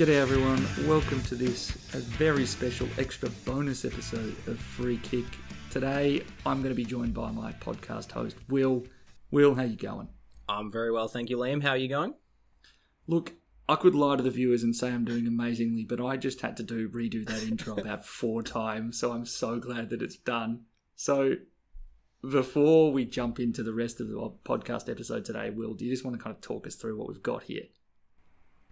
G'day everyone, welcome to this a very special extra bonus episode of Free Kick. Today I'm going to be joined by my podcast host Will. Will, how you going? I'm very well, thank you, Liam. How are you going? Look, I could lie to the viewers and say I'm doing amazingly, but I just had to do redo that intro about four times, so I'm so glad that it's done. So before we jump into the rest of the podcast episode today, Will, do you just want to kind of talk us through what we've got here?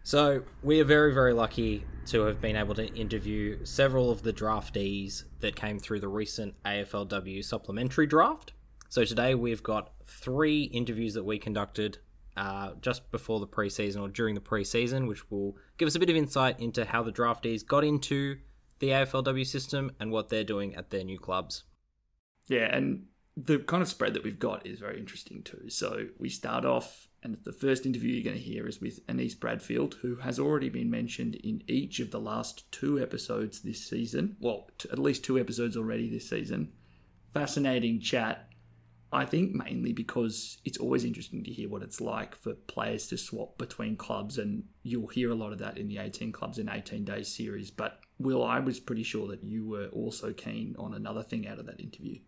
So, we are very, very lucky to have been able to interview several of the draftees that came through the recent AFLW supplementary draft. So, today we've got three interviews that we conducted uh, just before the preseason or during the preseason, which will give us a bit of insight into how the draftees got into the AFLW system and what they're doing at their new clubs. Yeah, and the kind of spread that we've got is very interesting too. So we start off, and the first interview you're going to hear is with Annise Bradfield, who has already been mentioned in each of the last two episodes this season. Well, t- at least two episodes already this season. Fascinating chat. I think mainly because it's always interesting to hear what it's like for players to swap between clubs, and you'll hear a lot of that in the 18 clubs in 18 days series. But Will, I was pretty sure that you were also keen on another thing out of that interview.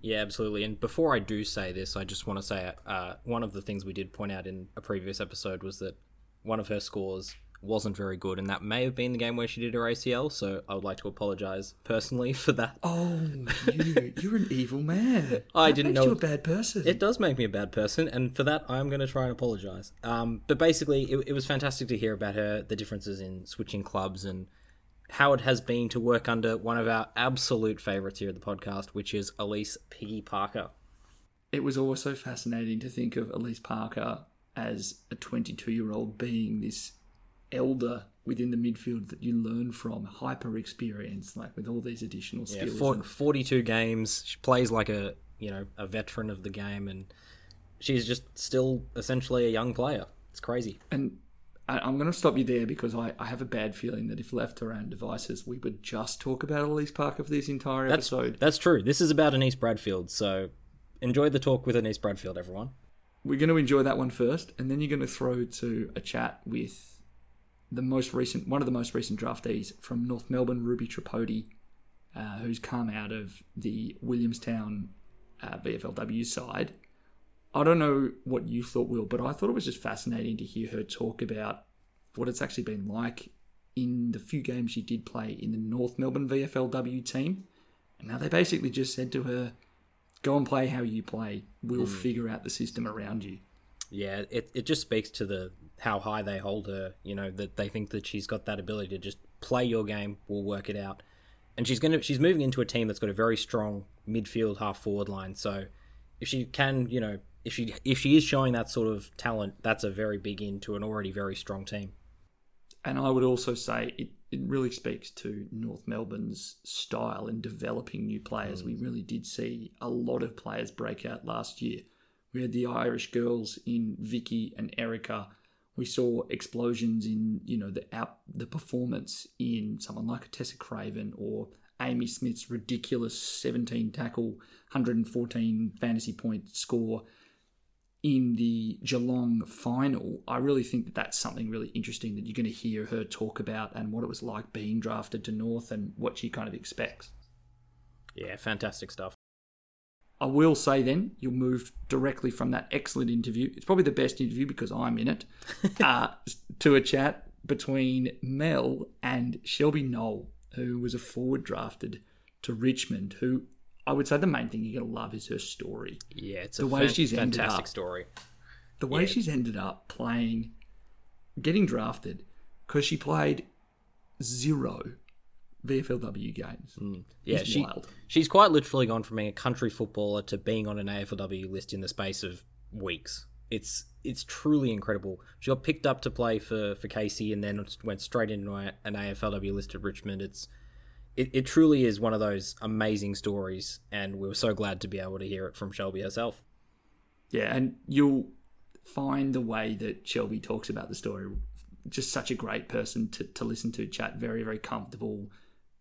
Yeah, absolutely. And before I do say this, I just want to say uh, one of the things we did point out in a previous episode was that one of her scores wasn't very good, and that may have been the game where she did her ACL. So I would like to apologize personally for that. Oh, you, you're an evil man. I That didn't makes know- you a bad person. It does make me a bad person, and for that, I'm going to try and apologize. Um, but basically, it, it was fantastic to hear about her, the differences in switching clubs, and how it has been to work under one of our absolute favorites here at the podcast, which is Alyce Piggy Parker. it was also fascinating to think of Alyce Parker as a 22 year old being this elder within the midfield that you learn from, hyper experience, like with all these additional Yeah, skills. and- 42 games. She plays like a you know a veteran of the game, and she's just still essentially a young player. It's crazy. And I- I'm going to stop you there because I, I have a bad feeling that if left to our own devices, we would just talk about Alyce Parker for this entire That's episode. that's true. This is about Annise Bradfield, so enjoy the talk with Annise Bradfield, everyone. We're going to enjoy that one first, and then you're going to throw to a chat with the most recent, one of the most recent draftees from North Melbourne, Ruby Tripodi, uh, who's come out of the Williamstown uh, VFLW side. I don't know what you thought, Will, but I thought it was just fascinating to hear her talk about what it's actually been like in the few games she did play in the North Melbourne VFLW team. And now they basically just said to her, go and play how you play. We'll figure out the system around you. Yeah, it, it just speaks to the how high they hold her. You know that they think that she's got that ability to just play your game. We'll work it out, and she's gonna she's moving into a team that's got a very strong midfield half forward line. So if she can, you know, if she if she is showing that sort of talent, that's a very big into an already very strong team. And I would also say it, it really speaks to North Melbourne's style in developing new players. We mm. really did see a lot of players break out last year. We had the Irish girls in Vicky and Erica. We saw explosions in, you know, the out the performance in someone like a Tessa Craven or Amy Smith's ridiculous 17 tackle, 114 fantasy point score in the Geelong final, I really think that that's something really interesting that you're going to hear her talk about and what it was like being drafted to North and what she kind of expects. Yeah, fantastic stuff. I will say then, you'll move directly from that excellent interview. It's probably the best interview because I'm in it, uh, to a chat between Mel and Shelby Knoll, who was a forward drafted to Richmond, who I would say the main thing you're going to love is her story. Yeah, it's The a way fan- she's ended fantastic up. story. the way Yeah. she's ended up playing, getting drafted, because she played zero VFLW games. Mm. Yeah, It's she wild. she's quite literally gone from being a country footballer to being on an AFLW list in the space of weeks. It's it's truly incredible. She got picked up to play for for Casey and then went straight into an AFLW list at Richmond. It's it, it truly is one of those amazing stories, and we were so glad to be able to hear it from Shelby herself. Yeah, and you'll find the way that Shelby talks about the story just such a great person to, to listen to chat. Very, very comfortable.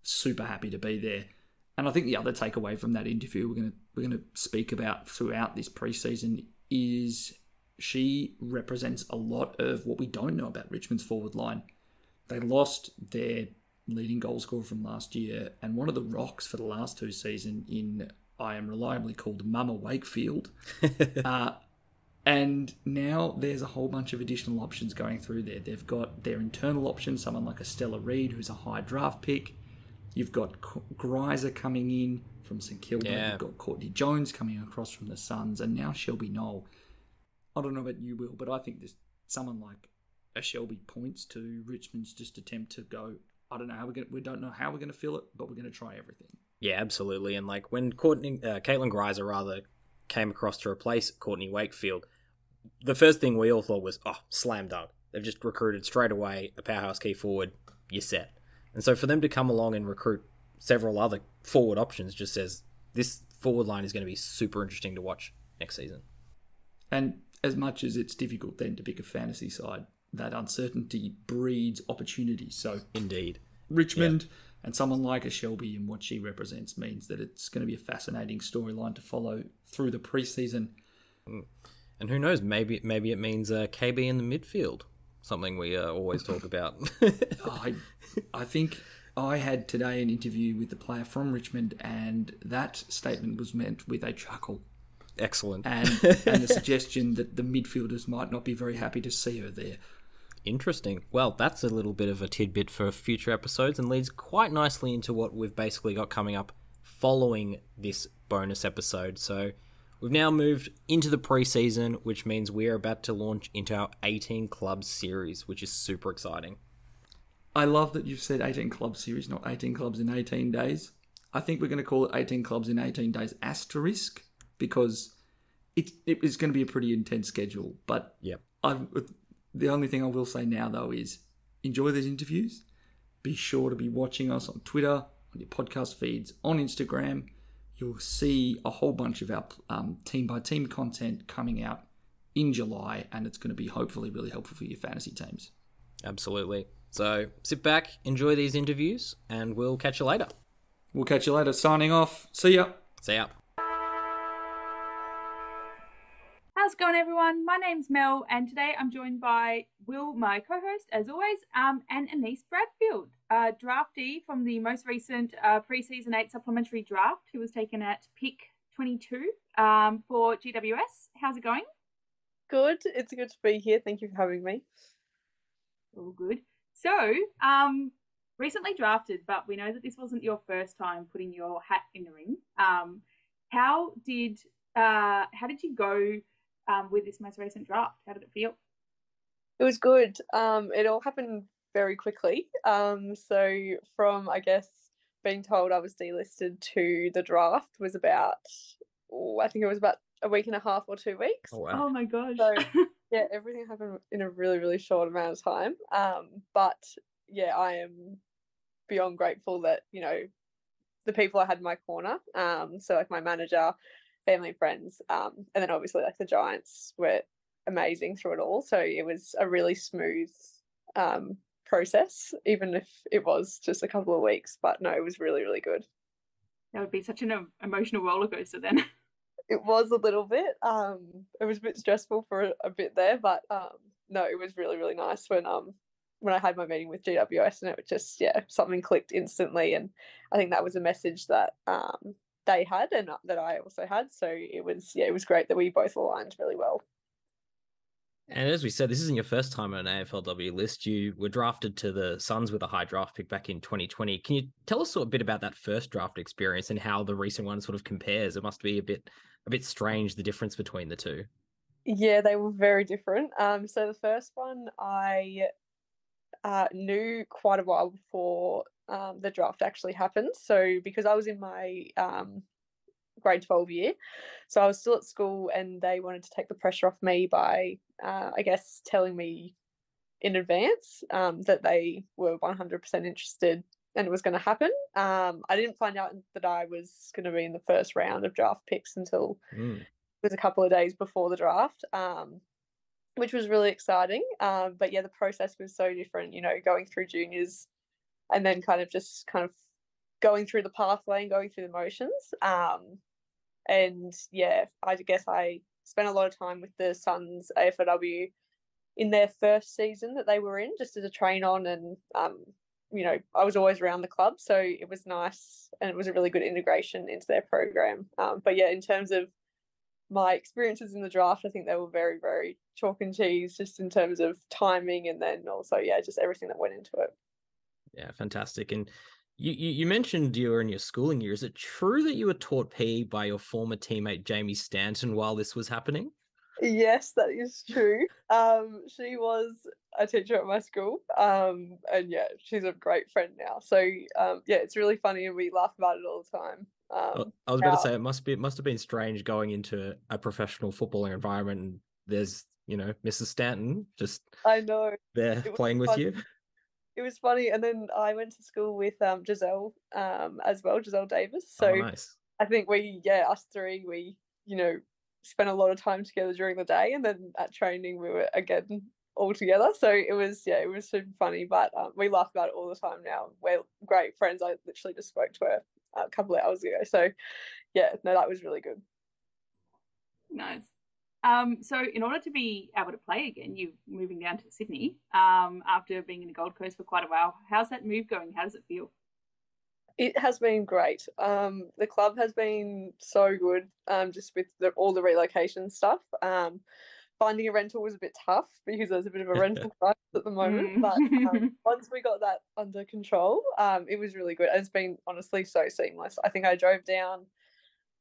Super happy to be there. And I think the other takeaway from that interview we're gonna we're gonna speak about throughout this preseason is she represents a lot of what we don't know about Richmond's forward line. They lost their leading goal scorer from last year and one of the rocks for the last two seasons in I am reliably called Mama Wakefield. uh, and now there's a whole bunch of additional options going through there. They've got their internal options, someone like a Stella Reid, who's a high draft pick. You've got Greiser coming in from St Kilda. Yeah. You've got Courtney Jones coming across from the Suns, and now Shelby Knoll. I don't know about you, Will, but I think there's someone like a Shelby points to Richmond's just attempt to go. I don't know how we're gonna. We don't know how we're going to fill it, but we're going to try everything. Yeah, absolutely. And like when Courtney, uh, Caitlin Greiser rather came across to replace Courtney Wakefield, the first thing we all thought was, oh, slam dunk. They've just recruited straight away a powerhouse key forward. You're set. And so for them to come along and recruit several other forward options just says this forward line is going to be super interesting to watch next season. And as much as it's difficult then to pick a fantasy side, that uncertainty breeds opportunity. So indeed, Richmond yep. and someone like a Shelby and what she represents means that it's going to be a fascinating storyline to follow through the preseason. Mm. And who knows? Maybe maybe it means uh, KB in the midfield. Something we uh, always talk about. I, I think I had today an interview with the player from Richmond, and that statement was meant with a chuckle. Excellent. And, and the suggestion that the midfielders might not be very happy to see her there. Interesting. Well, that's a little bit of a tidbit for future episodes and leads quite nicely into what we've basically got coming up following this bonus episode. So we've now moved into the preseason, which means we're about to launch into our 18 club series, which is super exciting. I love that you've said 18 club series, not 18 clubs in 18 days. I think we're going to call it 18 clubs in 18 days asterisk because it, it is going to be a pretty intense schedule. But. I've, the only thing I will say now, though, is enjoy these interviews. Be sure to be watching us on Twitter, on your podcast feeds, on Instagram. You'll see a whole bunch of our um, team by team content coming out in July, and it's going to be hopefully really helpful for your fantasy teams. Absolutely. So sit back, enjoy these interviews, and we'll catch you later. We'll catch you later. Signing off. See ya. See ya. How's it going, everyone? My name's Mel, and today I'm joined by Will, my co-host, as always, um, and Annise Bradfield, a draftee from the most recent uh, preseason eight supplementary draft, who was taken at pick 22 um, for GWS. How's it going? Good. It's good to be here. Thank you for having me. All good. So, um, recently drafted, but we know that this wasn't your first time putting your hat in the ring. Um, how did uh, how did you go? Um, with this most recent draft? How did it feel? It was good. Um, it all happened very quickly. Um, so from I guess being told I was delisted to the draft was about oh, I think it was about a week and a half or two weeks. Oh, wow. oh my gosh. So yeah, everything happened in a really, really short amount of time. Um, but yeah, I am beyond grateful that, you know, the people I had in my corner, um, so like my manager, family and friends. Um, and then obviously like the Giants were amazing through it all. So it was a really smooth um, process, even if it was just a couple of weeks. But no, it was really, really good. That would be such an emotional roller coaster then. it was a little bit. Um, it was a bit stressful for a, a bit there, but um, no, it was really, really nice when um when I had my meeting with GWS and it was just yeah something clicked instantly, and I think that was a message that um they had and that I also had. So it was yeah, it was great that we both aligned really well. And as we said, this isn't your first time on an AFLW list. You were drafted to the Suns with a high draft pick back in 2020. Can you tell us a bit about that first draft experience and how the recent one sort of compares? It must be a bit a bit strange the difference between the two. Yeah, they were very different. Um, so the first one I uh, knew quite a while before um, the draft actually happened. So because I was in my um, grade 12 year, so I was still at school and they wanted to take the pressure off me by, uh, I guess, telling me in advance um, that they were 100% interested and it was going to happen. Um, I didn't find out that I was going to be in the first round of draft picks until mm. it was a couple of days before the draft. Um, which was really exciting. Um, but yeah, the process was so different. You know, going through juniors, and then kind of just kind of going through the pathway and going through the motions. Um, and yeah, I guess I spent a lot of time with the Suns AFLW in their first season that they were in, just as a train on, and um, you know, I was always around the club, so it was nice and it was a really good integration into their program. Um, but yeah, in terms of my experiences in the draft, I think they were very, very chalk and cheese, just in terms of timing and then also, yeah, just everything that went into it. Yeah, fantastic. And you, you mentioned you were in your schooling year. Is it true that you were taught PE by your former teammate Jamie Stanton while this was happening? Yes, that is true. Um, she was a teacher at my school, um, and yeah, she's a great friend now. So um, yeah, it's really funny, and we laugh about it all the time. Um, I was about to say it must be it must have been strange going into a professional footballing environment and there's you know Mrs. Stanton just I know there playing with you it was funny. And then I went to school with um, Giselle um, as well, Giselle Davis. So oh, nice. I think we, yeah, us three, we, you know, spent a lot of time together during the day. And then at training, we were again all together. So it was, yeah, it was super funny. But um, we laugh about it all the time now. We're great friends. I literally just spoke to her a couple of hours ago. So yeah, no, that was really good. Nice. Um, so, in order to be able to play again, you're moving down to Sydney um, after being in the Gold Coast for quite a while. How's that move going? How does it feel? It has been great. Um, the club has been so good, um, just with the, all the relocation stuff. Finding a rental was a bit tough because there's a bit of a rental crisis at the moment. But um, once we got that under control, um, it was really good. And it's been honestly so seamless. I think I drove down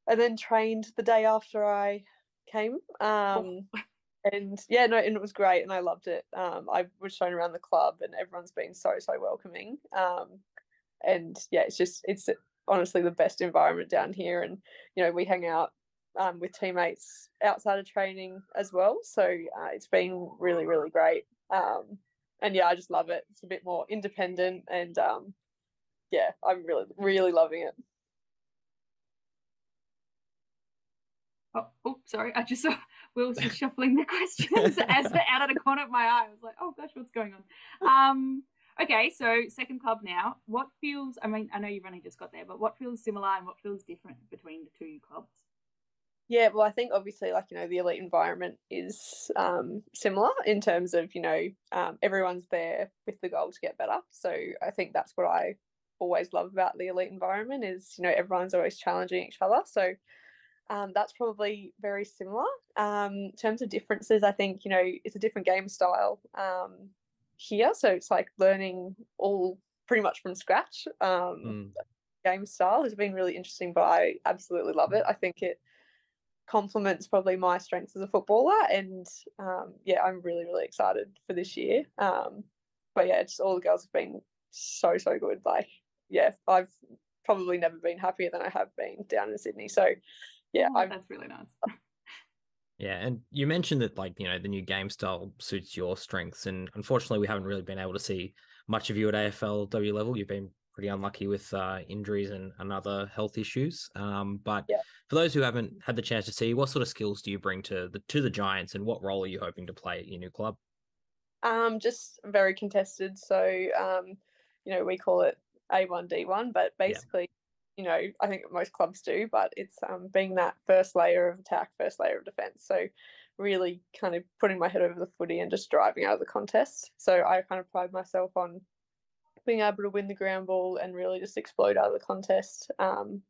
and then trained the day after I came. Um, and yeah, no, and it was great, and I loved it. Um, I was shown around the club, and everyone's been so so welcoming. Um, and yeah, it's just it's honestly the best environment down here, and you know we hang out um, with teammates outside of training as well. So uh, it's been really really great. Um, and yeah, I just love it. It's a bit more independent, and um, yeah, I'm really really loving it. Oh, oh, sorry. I just saw Will's just shuffling the questions as the out of the corner of my eye. I was like, oh gosh, what's going on? Um, okay, so second club now. What feels? I mean, I know you've only just got there, but what feels similar and what feels different between the two clubs? Yeah, well, I think obviously, like you know, the elite environment is um, similar in terms of you know um, everyone's there with the goal to get better. So I think that's what I always love about the elite environment is you know everyone's always challenging each other. So um, that's probably very similar. Um, in terms of differences, I think, you know, it's a different game style um, here. So it's like learning all pretty much from scratch. Um, mm. Game style has been really interesting, but I absolutely love it. I think it complements probably my strengths as a footballer. And um, yeah, I'm really, really excited for this year. Um, but yeah, just all the girls have been so, so good. Like, yeah, I've probably never been happier than I have been down in Sydney. So yeah, oh, that's really nice. Yeah, and you mentioned that like you know the new game style suits your strengths, and unfortunately we haven't really been able to see much of you at AFLW level. You've been pretty unlucky with uh, injuries and, and other health issues. Um, but yeah. for those who haven't had the chance to see, what sort of skills do you bring to the to the Giants, and what role are you hoping to play at your new club? Um, just very contested. So um, you know we call it A one D one, but basically you know, I think most clubs do, but it's um, being that first layer of attack, first layer of defence. So really kind of putting my head over the footy and just driving out of the contest. So I kind of pride myself on being able to win the ground ball and really just explode out of the contest. Um,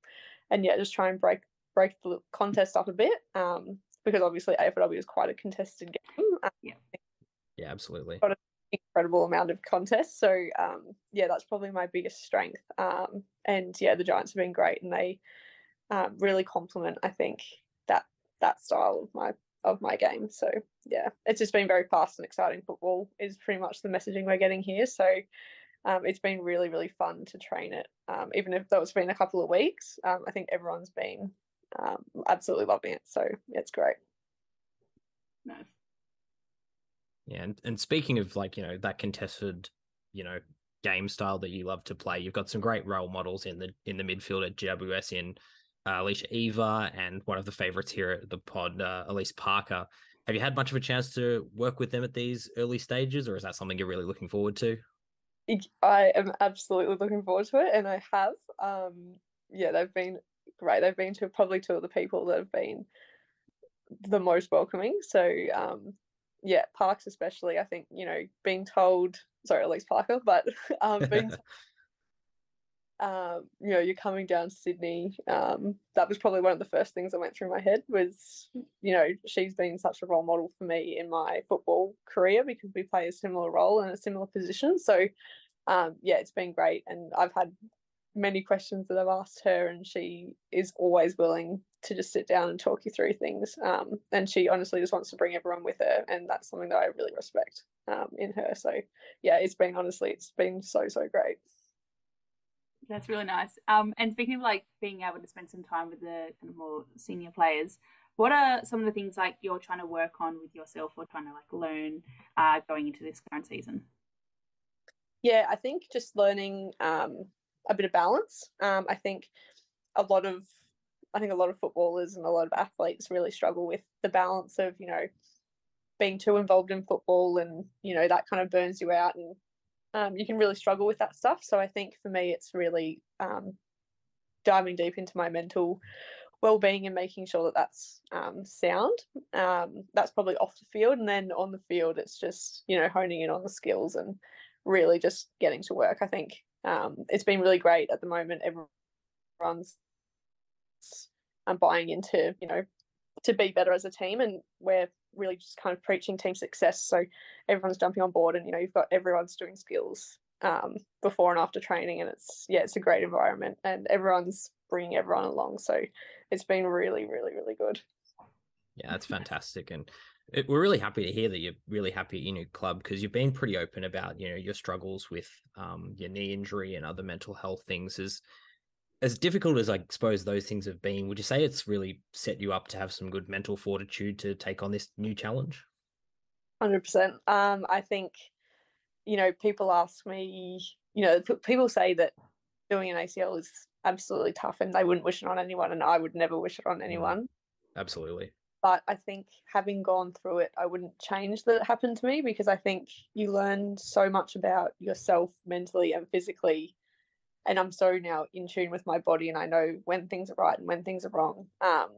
and yeah, just try and break break the contest up a bit um, because obviously AFLW is quite a contested game. Um, yeah, yeah, absolutely incredible amount of contests. So um, yeah, that's probably my biggest strength. Um, and yeah, the Giants have been great, and they um, really complement, I think, that that style of my of my game. So yeah, it's just been very fast and exciting. Football is pretty much the messaging we're getting here. So um, it's been really really fun to train it. Um, even if that was been a couple of weeks, um, I think everyone's been absolutely loving it. So yeah, it's great. Nice. Yeah, and, and speaking of like, you know, that contested, you know, game style that you love to play, you've got some great role models in the in the midfield at GWS in uh, Alicia Eva and one of the favorites here at the pod, uh, Alyce Parker. have you had much of a chance to work with them at these early stages, or is that something you're really looking forward to? I am absolutely looking forward to it, and I have. Um, yeah, they've been great. They've been to probably two of the people that have been the most welcoming. So, um, yeah, Parks especially. I think you know being told, sorry, Alyce Parker, but um, being um, you know, you're coming down to Sydney. Um, that was probably one of the first things that went through my head was, you know, she's been such a role model for me in my football career because we play a similar role in a similar position. So, um, yeah, it's been great. And I've had many questions that I've asked her, and she is always willing to just sit down and talk you through things. Um, and she honestly just wants to bring everyone with her, and that's something that I really respect um, in her. So, yeah, it's been honestly, it's been so so great. That's really nice. Um, and speaking of like being able to spend some time with the kind of more senior players, what are some of the things like you're trying to work on with yourself or trying to like learn uh, going into this current season? Yeah, I think just learning um, a bit of balance. Um, I think a lot of I think a lot of footballers and a lot of athletes really struggle with the balance of you know being too involved in football and you know that kind of burns you out and um, you can really struggle with that stuff. So I think for me, it's really um, diving deep into my mental well-being and making sure that that's um, sound. Um, that's probably off the field, and then on the field, it's just you know honing in on the skills and really just getting to work. I think um, it's been really great at the moment. Everyone's um, buying into you know to be better as a team, and we're really just kind of preaching team success. So everyone's jumping on board, and you know you've got everyone's doing skills um, before and after training, and it's yeah, it's a great environment, and everyone's bringing everyone along. So it's been really, really, really good. Yeah, that's fantastic, and it, we're really happy to hear that you're really happy in your club because you've been pretty open about you know your struggles with um, your knee injury and other mental health things. Is as difficult as I suppose those things have been, would you say it's really set you up to have some good mental fortitude to take on this new challenge? Hundred percent. Um, I think, you know, people ask me, you know, people say that doing an ACL is absolutely tough, and they wouldn't wish it on anyone, and I would never wish it on mm. anyone. Absolutely. But I think having gone through it, I wouldn't change that it happened to me because I think you learn so much about yourself mentally and physically and I'm so now in tune with my body and I know when things are right and when things are wrong. Um,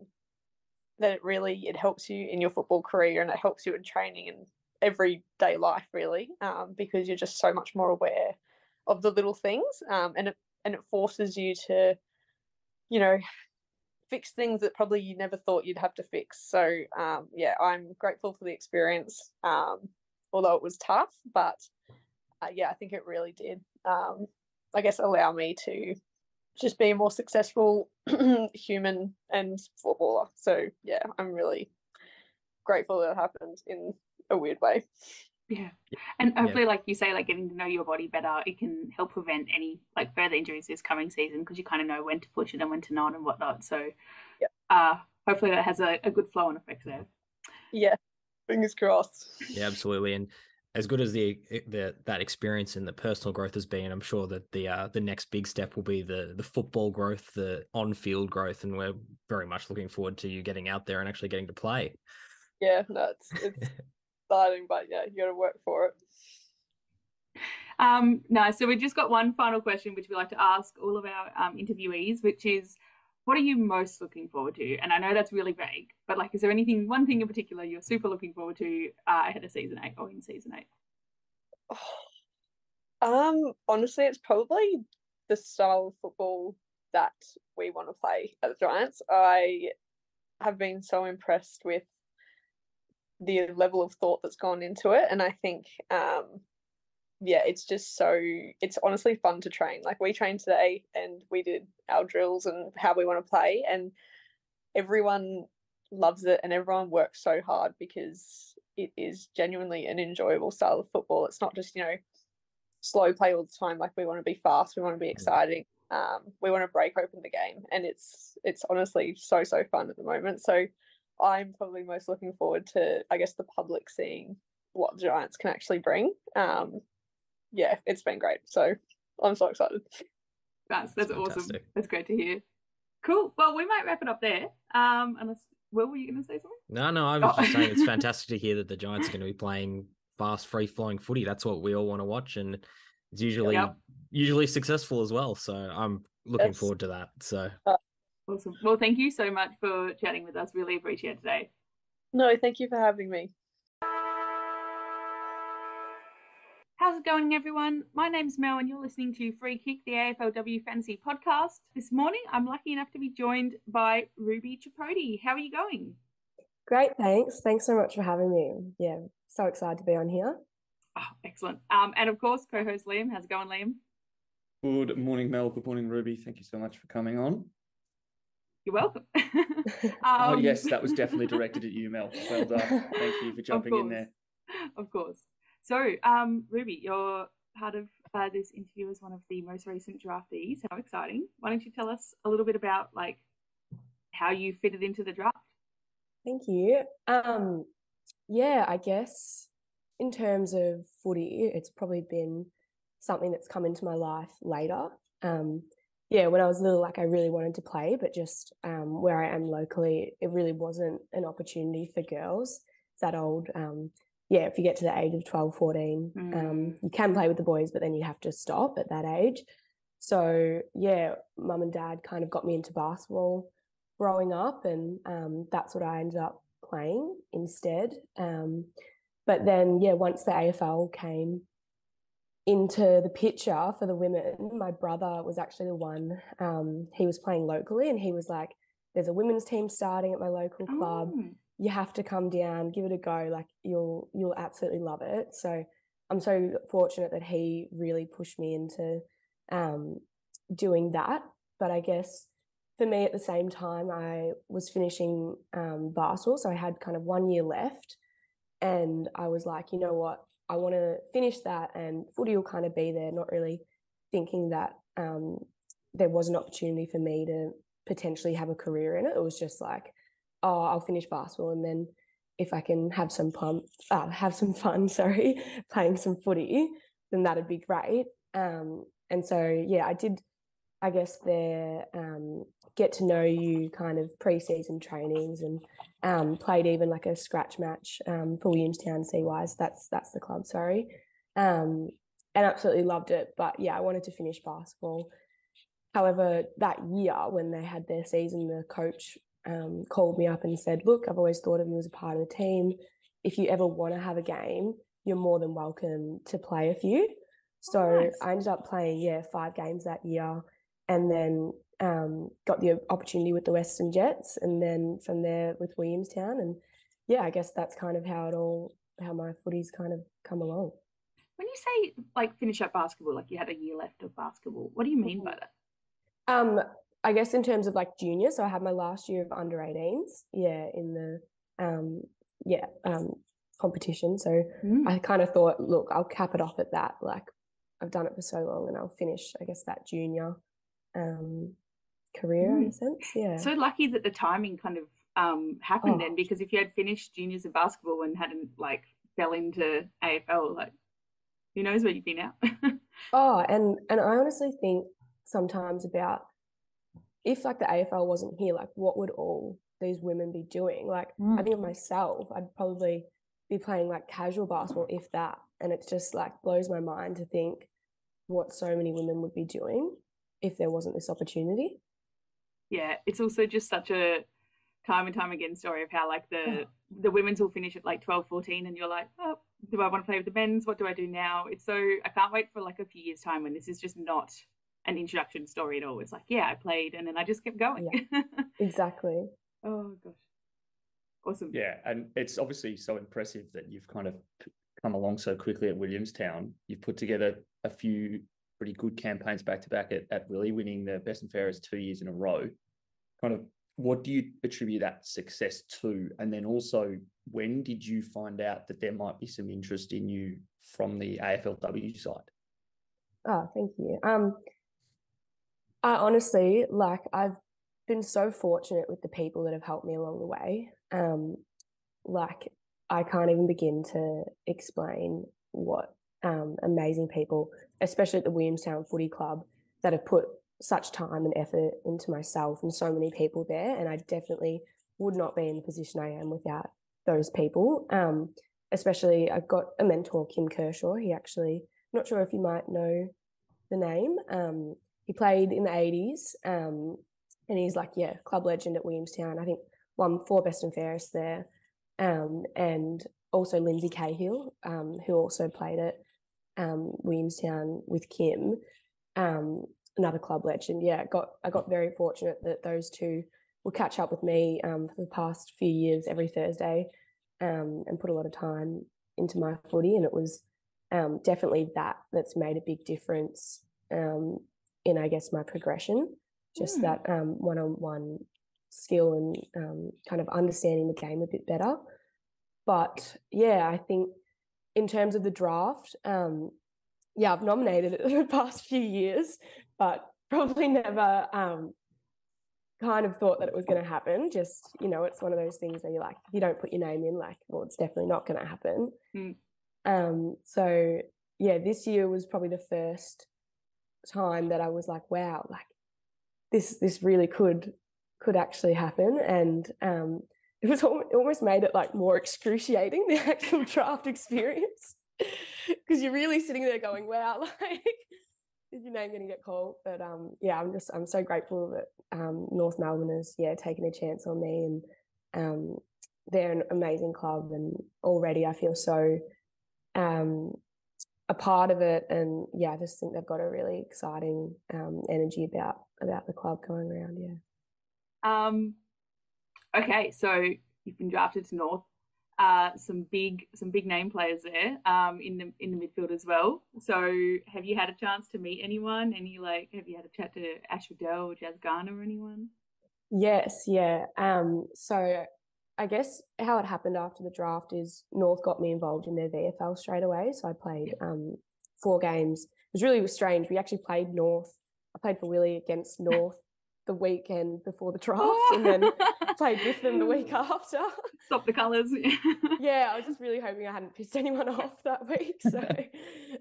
that it really it helps you in your football career and it helps you in training and everyday life really um, because you're just so much more aware of the little things um, and it and it forces you to you know fix things that probably you never thought you'd have to fix so um, yeah i'm grateful for the experience um, although it was tough but uh, yeah i think it really did um, I guess, allow me to just be a more successful human and footballer. So yeah, I'm really grateful that it happened in a weird way. Yeah. And hopefully, yeah. like you say, like getting to know your body better, it can help prevent any like further injuries this coming season because you kind of know when to push it and when to not and whatnot. So, yeah. uh, hopefully that has a, a good flow and effect there. Yeah. Fingers crossed. Yeah, absolutely. And as good as the the that experience and the personal growth has been, I'm sure that the uh, the next big step will be the the football growth, the on field growth, and we're very much looking forward to you getting out there and actually getting to play. Yeah, no, it's, it's exciting, but yeah, you got to work for it. Um, no, so we've just got one final question, which we like to ask all of our um, interviewees, which is, what are you most looking forward to? And I know that's really vague, but like, is there anything, one thing in particular you're super looking forward to uh, ahead of season eight or in season eight? Um, honestly, it's probably the style of football that we want to play at the Giants. I have been so impressed with the level of thought that's gone into it, and I think um, yeah, it's just so it's honestly fun to train. Like we trained today and we did our drills and how we want to play and everyone loves it and everyone works so hard because it is genuinely an enjoyable style of football. It's not just, you know, slow play all the time. Like we want to be fast, we want to be mm. exciting. Um, we want to break open the game and it's it's honestly so so fun at the moment. So I'm probably most looking forward to I guess the public seeing what the Giants can actually bring. Um, yeah, it's been great. So I'm so excited. That's that's, awesome. That's great to hear. Cool. Well, we might wrap it up there. Um, unless Will, were you going to say something? No, no, I was Oh. just saying it's fantastic to hear that the Giants are going to be playing fast, free flowing footy. That's what we all want to watch, and it's usually Yep. usually successful as well. So I'm looking Yes. forward to that. So Awesome. Well, thank you so much for chatting with us. Really appreciate it today. No, thank you for having me. How's it going, everyone? My name's Mel, and you're listening to Free Kick, the AFLW Fantasy Podcast. This morning, I'm lucky enough to be joined by Ruby Tripodi. How are you going? Great, thanks. Thanks so much for having me. Yeah, so excited to be on here. Oh, excellent. Um, and of course, co-host Liam. How's it going, Liam? Good morning, Mel. Good morning, Ruby. Thank you so much for coming on. You're welcome. oh, Um, yes, that was definitely directed at you, Mel. Well done. Thank you for jumping in there. Of course. So, um, Ruby, you're part of uh, this interview as one of the most recent draftees. How exciting! Why don't you tell us a little bit about like how you fitted into the draft? Thank you. Um, yeah, I guess in terms of footy, it's probably been something that's come into my life later. Um, yeah, when I was little, like I really wanted to play, but just um, where I am locally, it really wasn't an opportunity for girls that old. Um, yeah, if you get to the age of 12, 14, um, Mm. you can play with the boys, but then you have to stop at that age. So, yeah, mum and dad kind of got me into basketball growing up, and um, that's what I ended up playing instead. Um, but then, yeah, once the AFL came into the picture for the women, my brother was actually the one. Um, he was playing locally, and he was like, "There's a women's team starting at my local club. Oh, You have to come down, give it a go. Like you'll you'll absolutely love it." So I'm so fortunate that he really pushed me into um, doing that. But I guess for me at the same time, I was finishing um, basketball, so I had kind of one year left, and I was like, you know what, I want to finish that, and footy will kind of be there. Not really thinking that um, there was an opportunity for me to potentially have a career in it. It was just like, oh, I'll finish basketball, and then if I can have some fun, uh, have some fun, sorry, playing some footy, then that'd be great. Um, and so, yeah, I did, I guess, there um, get to know you kind of pre-season trainings and um, played even like a scratch match um, for Williamstown CYs. That's that's the club, sorry, um, and absolutely loved it. But yeah, I wanted to finish basketball. However, that year when they had their season, the coach um, called me up and said, "Look, I've always thought of you as a part of the team. If you ever want to have a game, you're more than welcome to play a few." So nice. I ended up playing, yeah, five games that year, and then um, got the opportunity with the Western Jets, and then from there with Williamstown, and yeah, I guess that's kind of how it all, how my footy's kind of come along. when you say like finish up basketball, like you had a year left of basketball, what do you mean by that? Um, I guess in terms of like junior, so I had my last year of under 18s, yeah, in the um, yeah, um, competition. So Mm. I kind of thought, look, I'll cap it off at that. Like I've done it for so long, and I'll finish, I guess, that junior um, career in a Mm. sense. Yeah. So lucky that the timing kind of um, happened Oh. then, because if you had finished juniors in basketball and hadn't like fell into AFL, like who knows where you'd be now? Oh, and and I honestly think sometimes about if like the AFL wasn't here, like what would all these women be doing? Like I think of mm. myself, I'd probably be playing like casual basketball, if that. And it just like blows my mind to think what so many women would be doing if there wasn't this opportunity. yeah, it's also just such a time and time again story of how like the the women's will finish at like 12, 14 and you're like, oh, do I want to play with the men's? What do I do now? It's so I can't wait for like a few years time when this is just not an introduction story at all. It's like, yeah, I played and then I just kept going. Exactly. oh gosh. Awesome. Yeah, and it's obviously so impressive that you've kind of come along so quickly at Williamstown. You've put together a few pretty good campaigns back to back at, at Willie, winning the best and fairest two years in a row. Kind of, what do you attribute that success to? And then also, when did you find out that there might be some interest in you from the AFLW side? Oh, thank you. Um, I honestly like I've been so fortunate with the people that have helped me along the way. Um, like I can't even begin to explain what um amazing people, especially at the Williamstown Footy Club, that have put such time and effort into myself and so many people there. And I definitely would not be in the position I am without those people. Um, especially, I've got a mentor, Kim Kershaw. He actually, I'm not sure if you might know the name. Um, he played in the 80s um, and he's like, yeah, club legend at Williamstown. I think won four best and fairest there. Um, and also Lindsay Cahill, um, who also played at um, Williamstown with Kim, um, another club legend. Yeah, got I got very fortunate that those two will catch up with me um, for the past few years every Thursday, um, and put a lot of time into my footy. And it was um, definitely that that's made a big difference in I guess my progression. Just mm. that one on one skill and kind of understanding the game a bit better. But yeah, I think in terms of the draft, um, yeah, I've nominated it the past few years, but probably never um, kind of thought that it was going to happen. Just, you know, it's one of those things where you're like, if you don't put your name in, like, well, it's definitely not going to happen. Mm. Um, so, yeah, this year was probably the first time that I was like, wow, like this, this really could, could actually happen. And, um, it was it almost made it like more excruciating the actual draft experience because you're really sitting there going, "Wow, like is your name going to get called?" But um, yeah, I'm just I'm so grateful that um, North Melbourne has yeah taken a chance on me, and um, they're an amazing club, and already I feel so um, a part of it, and yeah, I just think they've got a really exciting um, energy about about the club going around. Yeah. Um, Okay, so you've been drafted to North. Uh, some big some big name players there um, in the in the midfield as well. So have you had a chance to meet anyone? Any like have you had a chat to Ash Riddell or Jazz Garner or anyone? Yes, yeah. Um, so I guess how it happened after the draft is North got me involved in their VFL straight away. So I played um, four games. It was really strange. We actually played North. I played for Willie against North the weekend before the draft and then played with them the week after. Stop the colours. yeah, I was just really hoping I hadn't pissed anyone off that week. So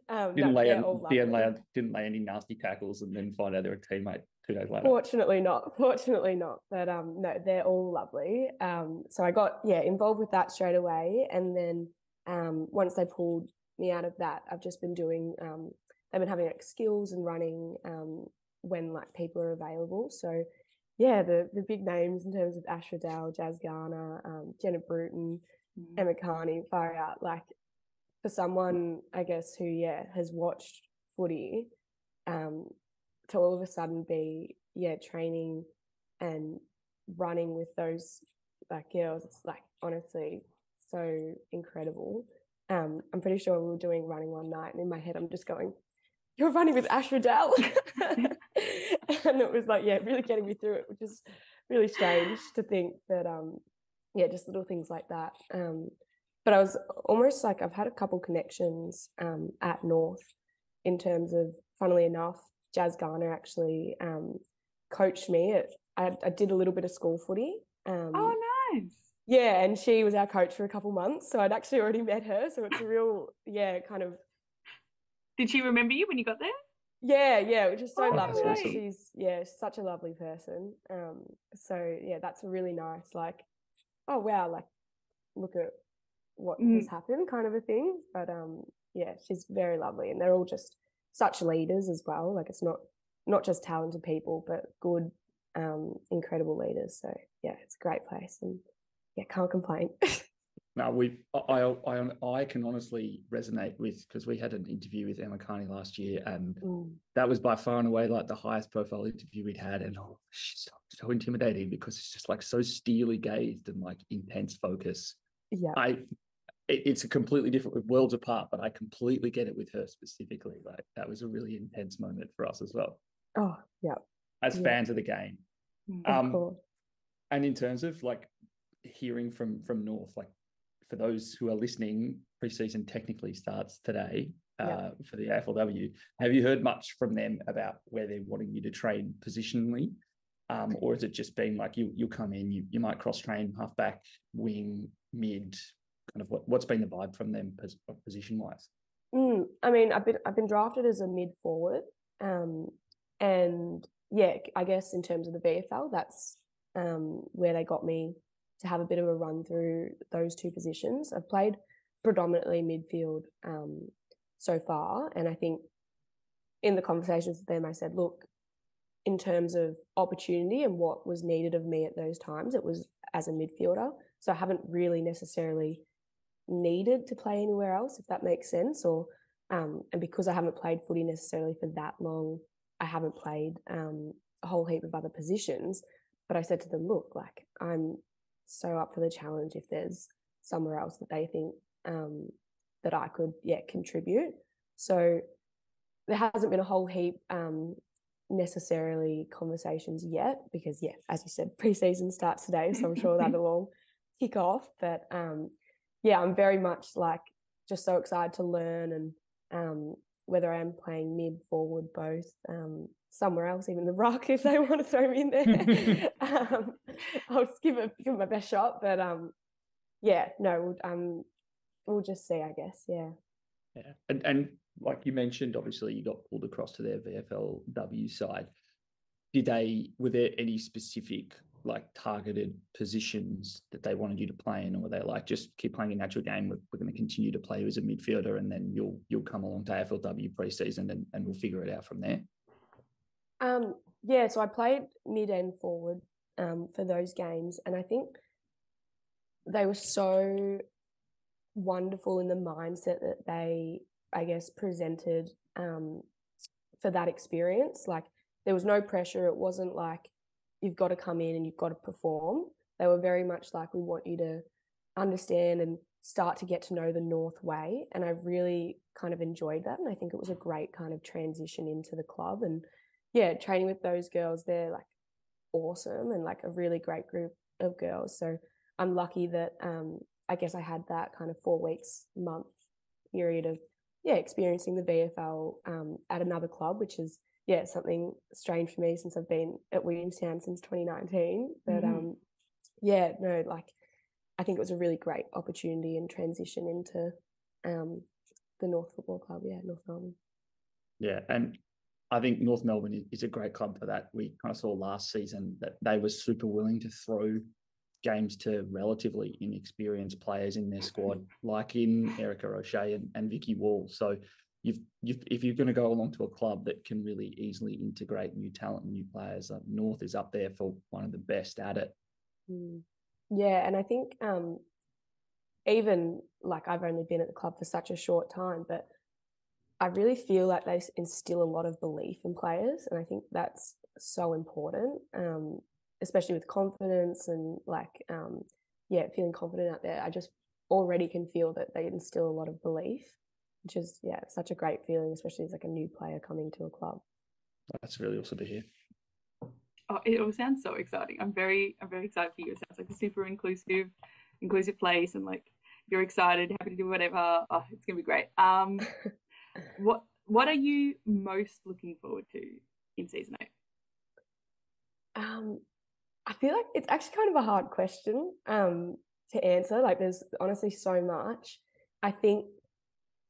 um, didn't, lay yeah, didn't, lay, didn't lay any nasty tackles and then find out they're a teammate two days later. Fortunately not. Fortunately not. But um, no, they're all lovely. Um, so I got yeah involved with that straight away, and then um, once they pulled me out of that, I've just been doing. Um, they've been having like skills and running um, when like people are available. So yeah, the the big names in terms of Ash Riddell, Jazz Garner, um, Jenna Bruton, mm. Emma Kearney, far out. Like for someone, I guess, who yeah has watched footy, um, to all of a sudden be yeah training and running with those like girls, it's like honestly so incredible. Um, I'm pretty sure we were doing running one night, and in my head, I'm just going, you're running with Ash Riddell. and it was like, yeah, really getting me through it, which is really strange to think that, um, yeah, just little things like that. Um, but I was almost like, I've had a couple connections um, at North in terms of, funnily enough, Jazz Garner actually um, coached me. At, I, I, did a little bit of school footy. Um, oh, nice. Yeah, and she was our coach for a couple months, so I'd actually already met her. So it's a real, yeah, kind of did she remember you when you got there? Yeah, yeah, which is so oh, lovely. She's yeah, such a lovely person. Um, so yeah, that's really nice. Like, oh wow, like look at what mm. has happened, kind of a thing. But um, yeah, she's very lovely, and they're all just such leaders as well. Like it's not not just talented people, but good, um, incredible leaders. So yeah, it's a great place, and yeah, can't complain. No, we. I, I, I can honestly resonate with because we had an interview with Emma Kearney last year, and mm. that was by far and away like the highest profile interview we'd had, and oh, she's so, so intimidating because it's just like so steely gazed and like intense focus. Yeah, I. It, it's a completely different worlds apart, but I completely get it with her specifically. Like that was a really intense moment for us as well. Oh yeah, as yeah. fans of the game. Mm. Um, and in terms of like hearing from from North, like for those who are listening, preseason technically starts today uh, yeah. for the AFLW. Have you heard much from them about where they're wanting you to train positionally? Um, or is it just been like you you come in, you you might cross train halfback, wing, mid, kind of what, what's been the vibe from them position wise? Mm, I mean, I've been I've been drafted as a mid forward, um, and yeah, I guess in terms of the VFL, that's um, where they got me to have a bit of a run through those two positions. I've played predominantly midfield um, so far, and I think in the conversations with them, I said, look, in terms of opportunity and what was needed of me at those times, it was as a midfielder. So I haven't really necessarily needed to play anywhere else, if that makes sense. Or um, and because I haven't played footy necessarily for that long, I haven't played um, a whole heap of other positions. But I said to them, look, like I'm so up for the challenge if there's somewhere else that they think um, that I could, yeah, contribute. So there hasn't been a whole heap um, necessarily conversations yet because, yeah, as you said, preseason starts today, so I'm sure that'll all kick off. But um, yeah, I'm very much like just so excited to learn and um, whether I'm playing mid, forward, both, um, somewhere else, even the rock if they want to throw me in there. um, I'll just give it give it my best shot. But um, yeah, no, um, we'll just see, I guess. Yeah. Yeah, and and like you mentioned, obviously you got pulled across to their VFLW side. Did they were there any specific like targeted positions that they wanted you to play in, or they like just keep playing a natural game? We're, we're going to continue to play you as a midfielder, and then you'll you'll come along to AFLW preseason, and, and we'll figure it out from there. Um, yeah, so I played mid and forward um, for those games, and I think they were so wonderful in the mindset that they, I guess, presented um, for that experience. Like there was no pressure. It wasn't like you've got to come in and you've got to perform. They were very much like we want you to understand and start to get to know the North way. And I really kind of enjoyed that. And I think it was a great kind of transition into the club. And yeah, training with those girls, they're like awesome and like a really great group of girls. So I'm lucky that um, I guess I had that kind of four weeks, month period of yeah, experiencing the VFL um, at another club, which is yeah, something strange for me since I've been at Williamstown since 2019. But mm-hmm. um, yeah, no, like I think it was a really great opportunity and transition into um, the North Football Club. Yeah, North Melbourne. Yeah, and I think North Melbourne is a great club for that. We kind of saw last season that they were super willing to throw games to relatively inexperienced players in their squad, like in Erika O'Shea and, and Vikki Wall. So you've, you've if you're going to go along to a club that can really easily integrate new talent and new players, uh, North is up there for one of the best at it. Mm. Yeah, and I think um, even like I've only been at the club for such a short time, but I really feel like they instill a lot of belief in players, and I think that's so important, um, especially with confidence and like um, yeah, feeling confident out there. I just already can feel that they instill a lot of belief which is yeah such a great feeling especially as like a new player coming to a club. That's really awesome to hear. Oh, it all sounds so exciting. I'm very i'm very excited for you. It sounds like a super inclusive inclusive place and like you're excited happy to do whatever. Oh, it's gonna be great. Um what what are you most looking forward to in season eight? Um i feel like it's actually kind of a hard question um to answer. Like there's honestly so much. I think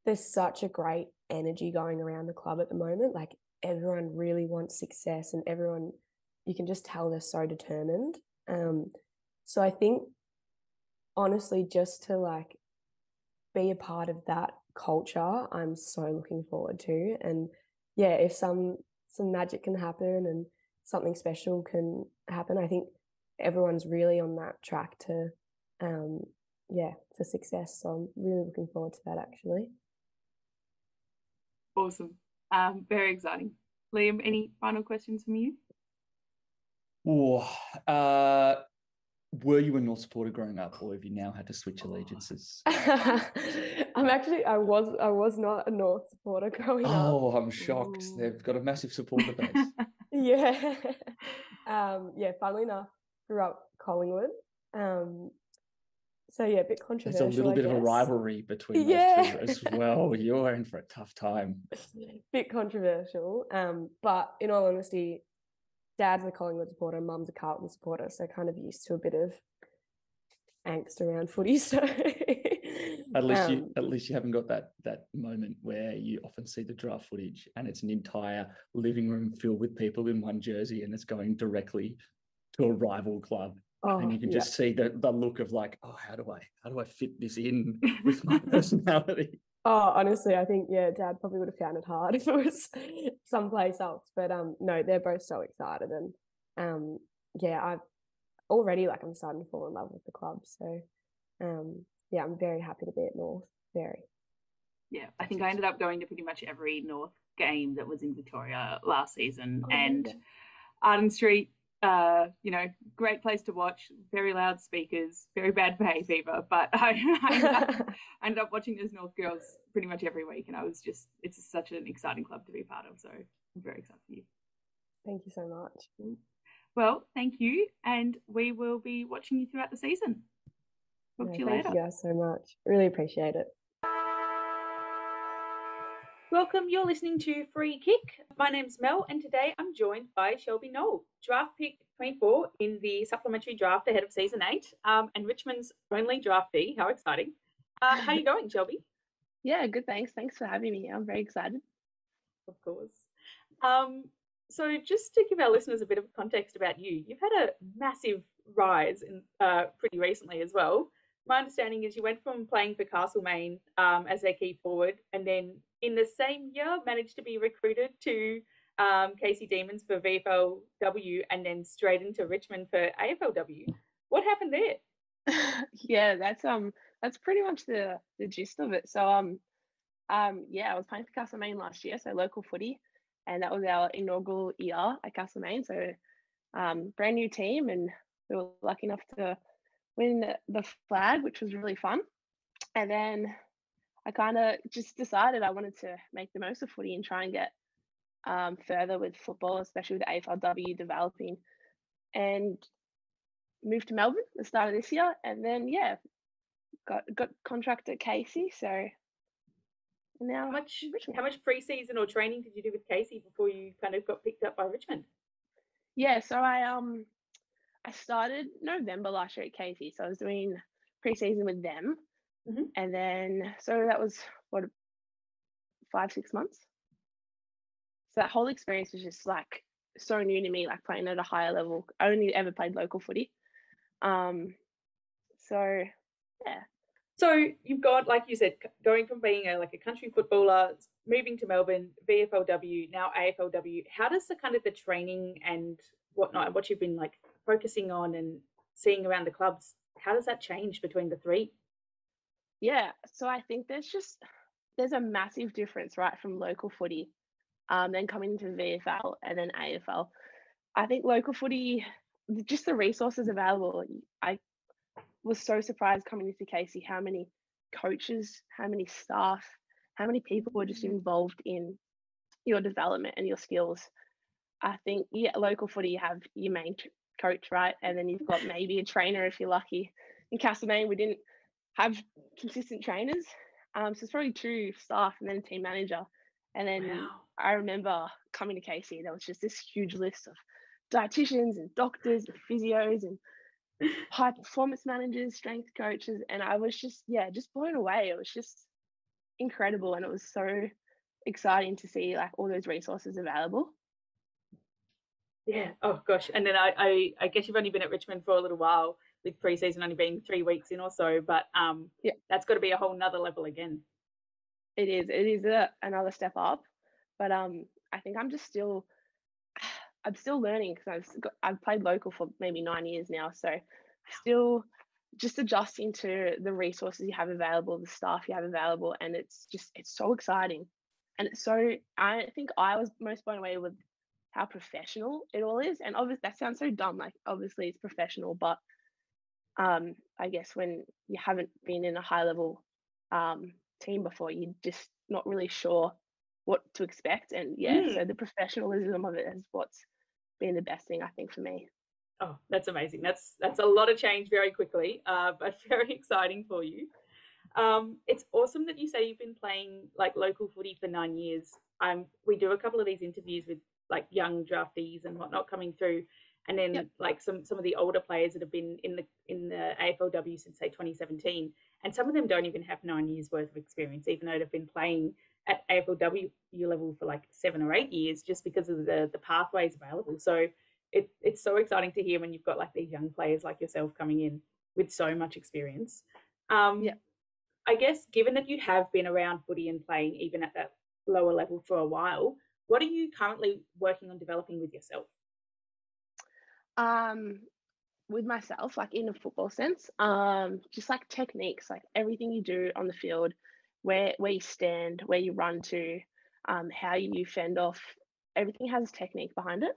there's such a great energy going around the club at the moment. Like everyone really wants success and everyone you can just tell they're so determined. Um, so I think honestly just to like be a part of that culture, I'm so looking forward to. And yeah, if some some magic can happen and something special can happen, I think everyone's really on that track to um yeah, for success. So I'm really looking forward to that actually. Awesome. Um, very exciting. Liam, any final questions from you? Oh, uh, were you a North supporter growing up, or have you now had to switch allegiances? I'm actually, I was, I was not a North supporter growing oh, up. Oh, I'm shocked. Ooh. They've got a massive supporter base. yeah, um, yeah. Funnily enough, grew up Collingwood. Um, so yeah, a bit controversial. There's a little bit of a rivalry between yeah. those two as well. You're in for a tough time. bit controversial. Um, but in all honesty, dad's a Collingwood supporter, mum's a Carlton supporter, so kind of used to a bit of angst around footy. So at least um, you at least you haven't got that that moment where you often see the draft footage and it's an entire living room filled with people in one jersey and it's going directly to a rival club Oh, and you can yeah. just see the, the look of like, oh, how do I how do I fit this in with my personality? Oh, honestly, I think yeah, Dad probably would have found it hard if it was someplace else. But um, no, they're both so excited, and um, yeah, I've already like I'm starting to fall in love with the club. So, um, yeah, I'm very happy to be at North. Very. Yeah, I think I ended up going to pretty much every North game that was in Victoria last season, Oh, and amazing. Arden Street, uh, you know, great place to watch. Very loud speakers, very bad hay fever, but I, I, ended up, I ended up watching those North girls pretty much every week, and I was just, it's such an exciting club to be part of. So I'm very excited for you. Thank you so much. Well, thank you, and we will be watching you throughout the season. Talk Yeah, to you thank later. you guys so much. Really appreciate it. Welcome, you're listening to Free Kick. My name's Mel, and today I'm joined by Shelby Knoll, draft pick 24 in the supplementary draft ahead of season 8, um, and Richmond's only draftee. How exciting! Uh, how you going, Shelby? Yeah, good. Thanks. Thanks for having me. I'm very excited. Of course. Um, so, just to give our listeners a bit of context about you, you've had a massive rise in uh, pretty recently as well. My understanding is you went from playing for Castlemaine um, as their key forward, and then in the same year managed to be recruited to um, Casey Demons for VFLW, and then straight into Richmond for AFLW. What happened there? yeah, that's um that's pretty much the the gist of it. So um um yeah, I was playing for Castlemaine last year, so local footy, and that was our inaugural year at Castlemaine. So um brand new team, and we were lucky enough to win the flag, which was really fun. And then I kind of just decided I wanted to make the most of footy and try and get um, further with football, especially with AFLW developing, and moved to Melbourne at the start of this year. And then yeah, got got contract at Casey. So now How much, Richmond. how much pre-season or training did you do with Casey before you kind of got picked up by Richmond? Yeah, so I um I started November last year at Casey, so I was doing preseason with them, Mhm. and then so that was what five six months. So that whole experience was just like so new to me, like playing at a higher level. I only ever played local footy, um. So yeah, So you've got, like you said, going from being a like a country footballer, moving to Melbourne, VFLW, now AFLW. How does the kind of the training and whatnot, what you've been like focusing on and seeing around the clubs, how does that change between the three? Yeah, so I think there's just there's a massive difference, right, from local footy, um, then coming into VFL and then AFL. I think local footy, just the resources available. I was so surprised coming into Casey how many coaches, how many staff, how many people were just involved in your development and your skills. I think yeah, local footy you have your main coach, right, and then you've got maybe a trainer if you're lucky. In Castlemaine, we didn't have consistent trainers. Um, so it's probably two staff and then a team manager. And then Wow. I remember coming to Casey, there was just this huge list of dietitians and doctors and physios and high performance managers, strength coaches. And I was just, yeah, just blown away. It was just incredible. And it was so exciting to see like all those resources available. Yeah. Oh gosh. And then I, I, I guess you've only been at Richmond for a little while, with pre-season only being three weeks in or so. But um, Yeah. that's got to be a whole nother level again. it is it is a, another step up but um i think i'm just still i'm still learning because i've got, i've played local for maybe nine years now so still just adjusting to the resources you have available the staff you have available and it's just it's so exciting and it's so i think i was most blown away with how professional it all is and obviously that sounds so dumb like obviously it's professional but um i guess when you haven't been in a high level um team before, you're just not really sure what to expect. And yeah, Mm. so the professionalism of it is what's been the best thing I think for me. Oh, that's amazing. That's that's a lot of change very quickly, uh, but very exciting for you. Um, it's awesome that you say you've been playing like local footy for nine years. Um, we do a couple of these interviews with like young draftees and whatnot coming through, and then Yep. like some some of the older players that have been in the in the AFLW since say 2017, and some of them don't even have nine years worth of experience, even though they've been playing at AFLW level for like seven or eight years, just because of the the pathways available. So it, it's so exciting to hear when you've got like these young players like yourself coming in with so much experience. Um, Yeah. I guess given that you have been around footy and playing even at that lower level for a while, what are you currently working on developing with yourself? um with myself like in a football sense um just like techniques like everything you do on the field where where you stand where you run to um how you fend off everything has technique behind it.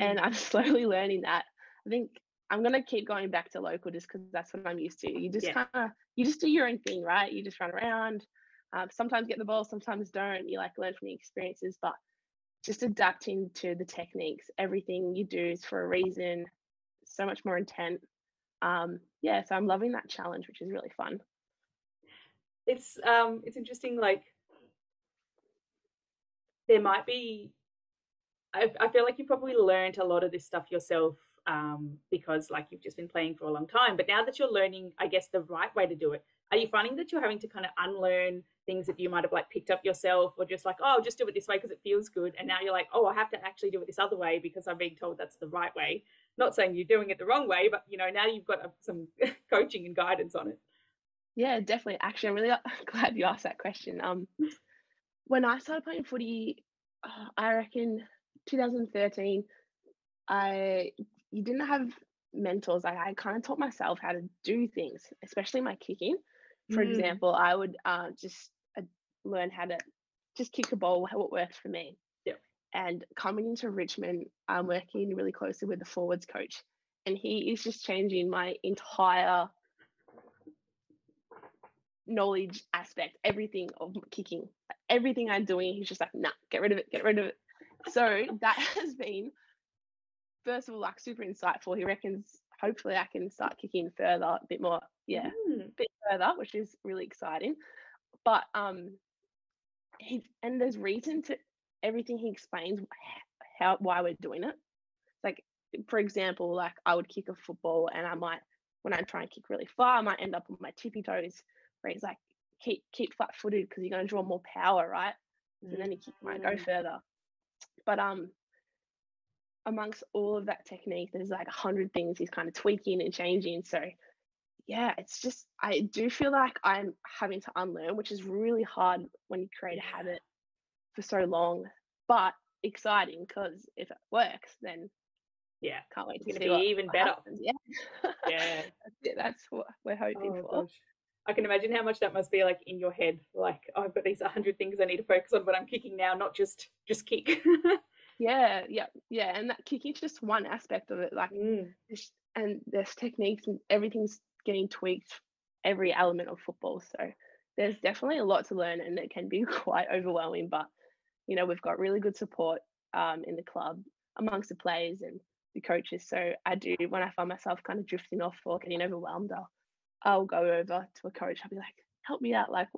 And i'm slowly learning that. I think i'm going to keep going back to local just because that's what i'm used to. You just Yeah. kind of you just do your own thing right? You just run around um, sometimes get the ball sometimes don't. You like learn from the experiences but just adapting to the techniques. Everything you do is for a reason, so much more intent. Um, yeah, so I'm loving that challenge, which is really fun. it's um it's interesting like there might be I, feel like you probably learned a lot of this stuff yourself um because like you've just been playing for a long time but now that you're learning i guess the right way to do it are you finding that you're having to kind of unlearn things that you might have like picked up yourself or just like oh I'll just do it this way because it feels good and now you're like oh i have to actually do it this other way because i'm being told that's the right way not saying you're doing it the wrong way but you know now you've got uh, some coaching and guidance on it Yeah, definitely. Actually, I'm really glad you asked that question. Um, when I started playing footy, uh, I reckon 2013, I you didn't have mentors. Like I kind of taught myself how to do things, especially my kicking. For Mm. example, I would uh, just uh, learn how to just kick a ball, how it works for me. Yep. And coming into Richmond, I'm working really closely with the forwards coach, and he is just changing my entire knowledge aspect, everything of kicking, everything I'm doing. He's just like, nah, get rid of it, get rid of it. So that has been, first of all, like super insightful. He reckons hopefully I can start kicking further, a bit more, yeah, Mm. Bit further, which is really exciting. But um, he and there's reason to everything he explains how why we're doing it. Like for example, like I would kick a football and I might when I try and kick really far, I might end up on my tippy toes. Where he's like, keep keep flat footed because you're going to draw more power, right? And then your kick might go Mm. further. But um, amongst all of that technique, there's like a hundred things he's kind of tweaking and changing. So yeah, it's just I do feel like I'm having to unlearn, which is really hard when you create a habit for so long, but exciting because if it works, then yeah can't wait It's to gonna see be even better. happens. Yeah, Yeah. that's, it, that's what we're hoping Oh, for. gosh. I can imagine how much that must be like in your head. Like, oh, I've got these hundred things I need to focus on, but I'm kicking now, not just just kick. Yeah, yeah, yeah, and that kicking's just one aspect of it. Like, Mm. and there's techniques and everything's getting tweaked every element of football. So there's definitely a lot to learn, and it can be quite overwhelming. But you know, we've got really good support um, in the club amongst the players and the coaches. So I do when I find myself kind of drifting off or getting overwhelmed, I'll I'll go over to a coach. I'll be like, "Help me out! Like,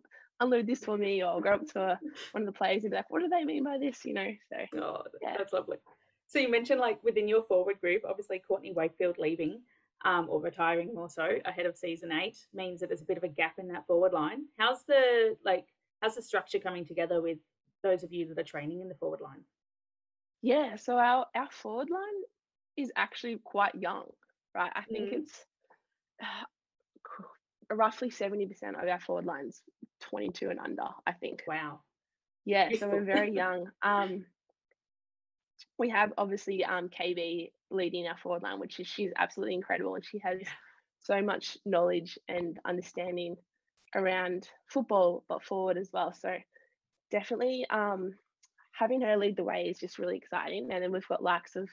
unload this for me," or I'll go up to a, one of the players and be like, "What do they mean by this?" You know. So Oh, Yeah. that's lovely. So you mentioned like within your forward group, obviously Courtney Wakefield leaving um, or retiring more so ahead of season eight means that there's a bit of a gap in that forward line. How's the like how's the structure coming together with those of you that are training in the forward line? Yeah, so our our forward line is actually quite young, right? I think Mm. it's uh, roughly seventy percent of our forward lines twenty two and under. I think. Wow. Yeah, so we're very young. Um, we have obviously um KB leading our forward line, which is she's absolutely incredible, and she has Yeah. so much knowledge and understanding around football, but forward as well. So definitely um having her lead the way is just really exciting. And then we've got likes of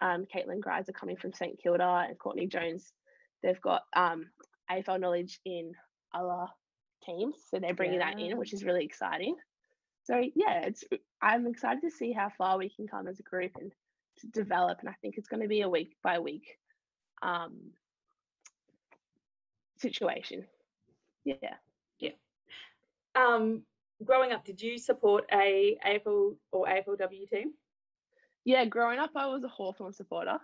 um, Caitlin Greiser coming from St Kilda and Courtney Jones. They've got um, AFL knowledge in other teams, so they're bringing that in, which is really exciting. So yeah, it's I'm excited to see how far we can come as a group and to develop. And I think it's going to be a week by week um, situation. Yeah. Yeah. Um, growing up, did you support a AFL or AFLW team? Yeah, growing up, I was a Hawthorn supporter.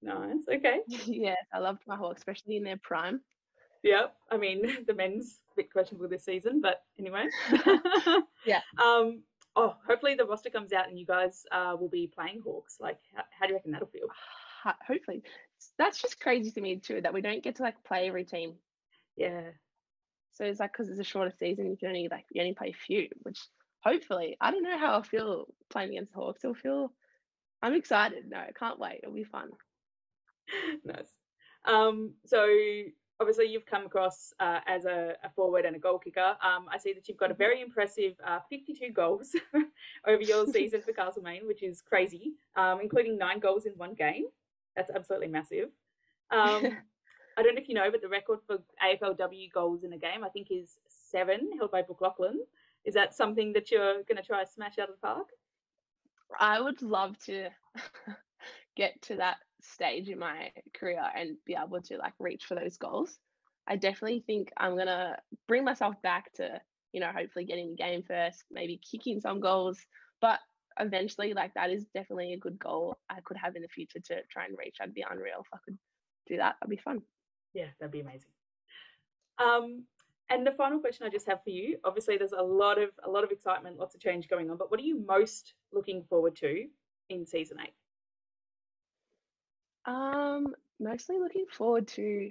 Nice. Okay. yeah, I loved my Hawks, especially in their prime. Yep. I mean, the men's a bit questionable this season, but anyway. Yeah. Um, oh, hopefully the roster comes out and you guys uh, will be playing Hawks. Like, how, how do you reckon that'll feel? Hopefully, that's just crazy to me too that we don't get to like play every team. Yeah. So it's like because it's a shorter season, you can only like you only play a few. Which hopefully, I don't know how I'll feel playing against the Hawks. I'll feel, I'm excited. No, I can't wait. It'll be fun. nice. Um, so obviously you've come across uh, as a, a forward and a goal kicker. Um, I see that you've got a very impressive uh, 52 goals over your season for Castlemaine, which is crazy, um, including nine goals in one game. That's absolutely massive. Um, I don't know if you know, but the record for AFLW goals in a game, I think, is seven, held by Brooke Lochland. Is that something that you're going to try to smash out of the park? I would love to get to that stage in my career and be able to like reach for those goals. I definitely think I'm gonna bring myself back to, you know, hopefully getting the game first, maybe kicking some goals. But eventually, like that is definitely a good goal I could have in the future to try and reach. I'd be unreal if I could do that. That'd be fun. Yeah, that'd be amazing. Um, and the final question I just have for you, obviously there's a lot of a lot of excitement, lots of change going on, but what are you most looking forward to in season eight? Um, mostly looking forward to,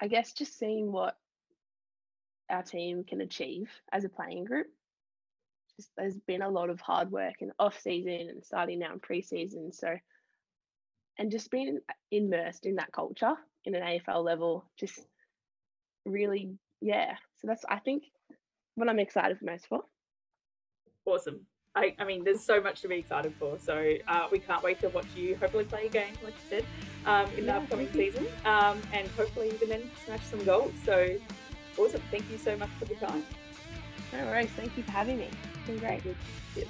I guess, just seeing what our team can achieve as a playing group. Just there's been a lot of hard work in off season and starting now in preseason. So, and just being immersed in that culture in an AFL level, just really, yeah. So that's I think what I'm excited for most for. Awesome. I, I mean, there's so much to be excited for. So uh, we can't wait to watch you hopefully play a game, like you said, um, in the Yeah, upcoming season, um, and hopefully even then smash some goals. So awesome. Thank you so much for the time. No worries. Thank you for having me. It's been great. Yes.